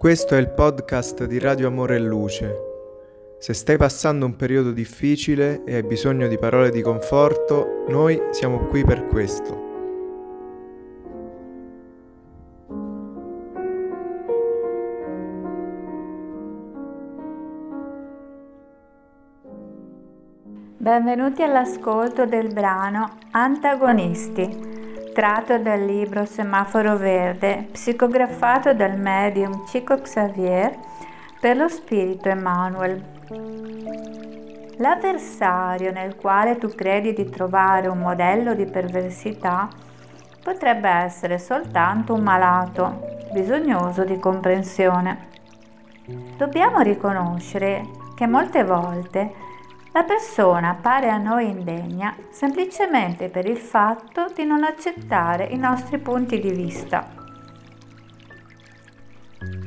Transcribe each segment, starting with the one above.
Questo è il podcast di Radio Amore e Luce. Se stai passando un periodo difficile e hai bisogno di parole di conforto, noi siamo qui per questo. Benvenuti all'ascolto del brano Antagonisti tratto dal libro Semaforo Verde, psicografato dal medium Chico Xavier per lo spirito Emanuel. L'avversario nel quale tu credi di trovare un modello di perversità potrebbe essere soltanto un malato, bisognoso di comprensione. Dobbiamo riconoscere che molte volte la persona pare a noi indegna semplicemente per il fatto di non accettare i nostri punti di vista.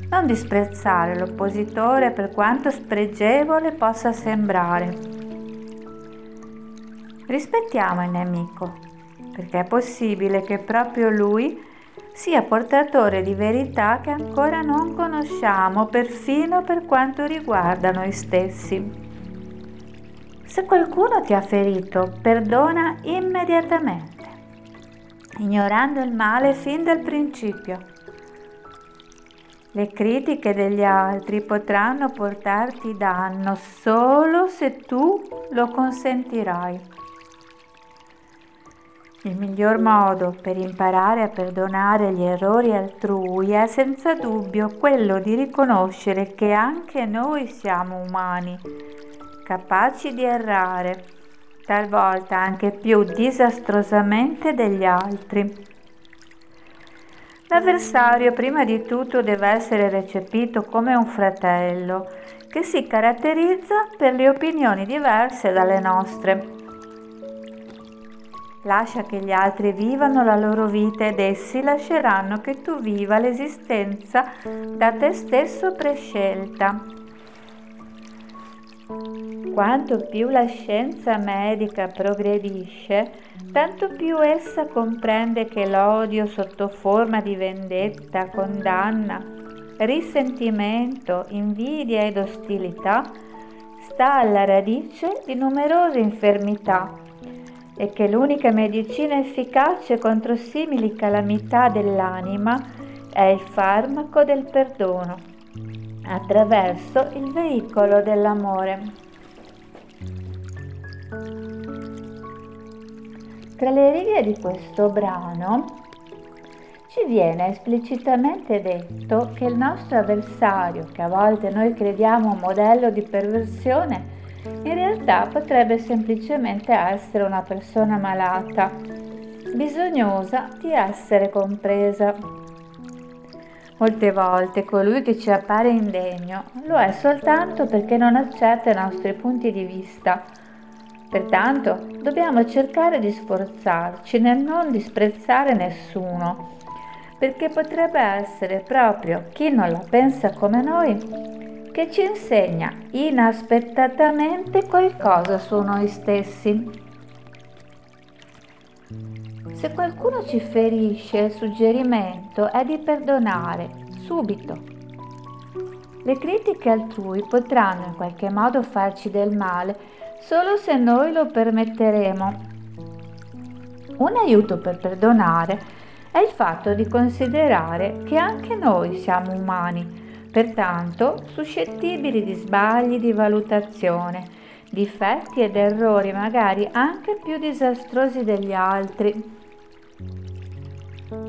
Non disprezzare l'oppositore per quanto spregevole possa sembrare. Rispettiamo il nemico, perché è possibile che proprio lui sia portatore di verità che ancora non conosciamo, perfino per quanto riguarda noi stessi. Se qualcuno ti ha ferito, perdona immediatamente, ignorando il male fin dal principio. Le critiche degli altri potranno portarti danno solo se tu lo consentirai. Il miglior modo per imparare a perdonare gli errori altrui è senza dubbio quello di riconoscere che anche noi siamo umani capaci di errare, talvolta anche più disastrosamente degli altri. L'avversario prima di tutto deve essere recepito come un fratello che si caratterizza per le opinioni diverse dalle nostre. Lascia che gli altri vivano la loro vita ed essi lasceranno che tu viva l'esistenza da te stesso prescelta. Quanto più la scienza medica progredisce, tanto più essa comprende che l'odio sotto forma di vendetta, condanna, risentimento, invidia ed ostilità sta alla radice di numerose infermità e che l'unica medicina efficace contro simili calamità dell'anima è il farmaco del perdono attraverso il veicolo dell'amore. Tra le righe di questo brano ci viene esplicitamente detto che il nostro avversario, che a volte noi crediamo un modello di perversione, in realtà potrebbe semplicemente essere una persona malata, bisognosa di essere compresa. Molte volte colui che ci appare indegno lo è soltanto perché non accetta i nostri punti di vista Pertanto dobbiamo cercare di sforzarci nel non disprezzare nessuno, perché potrebbe essere proprio chi non la pensa come noi che ci insegna inaspettatamente qualcosa su noi stessi. Se qualcuno ci ferisce, il suggerimento è di perdonare subito. Le critiche altrui potranno in qualche modo farci del male solo se noi lo permetteremo. Un aiuto per perdonare è il fatto di considerare che anche noi siamo umani, pertanto suscettibili di sbagli di valutazione, difetti ed errori magari anche più disastrosi degli altri.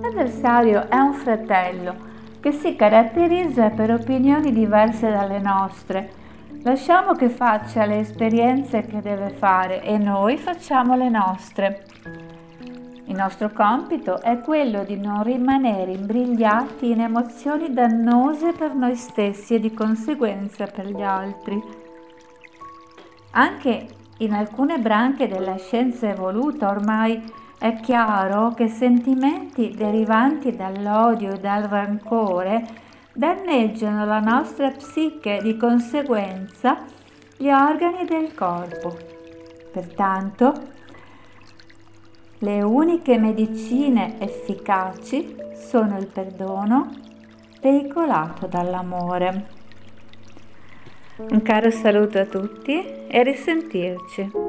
L'avversario è un fratello che si caratterizza per opinioni diverse dalle nostre Lasciamo che faccia le esperienze che deve fare e noi facciamo le nostre. Il nostro compito è quello di non rimanere imbrigliati in emozioni dannose per noi stessi e di conseguenza per gli altri. Anche in alcune branche della scienza evoluta ormai è chiaro che sentimenti derivanti dall'odio e dal rancore danneggiano la nostra psiche, di conseguenza gli organi del corpo. Pertanto, le uniche medicine efficaci sono il perdono veicolato dall'amore. Un caro saluto a tutti e a risentirci.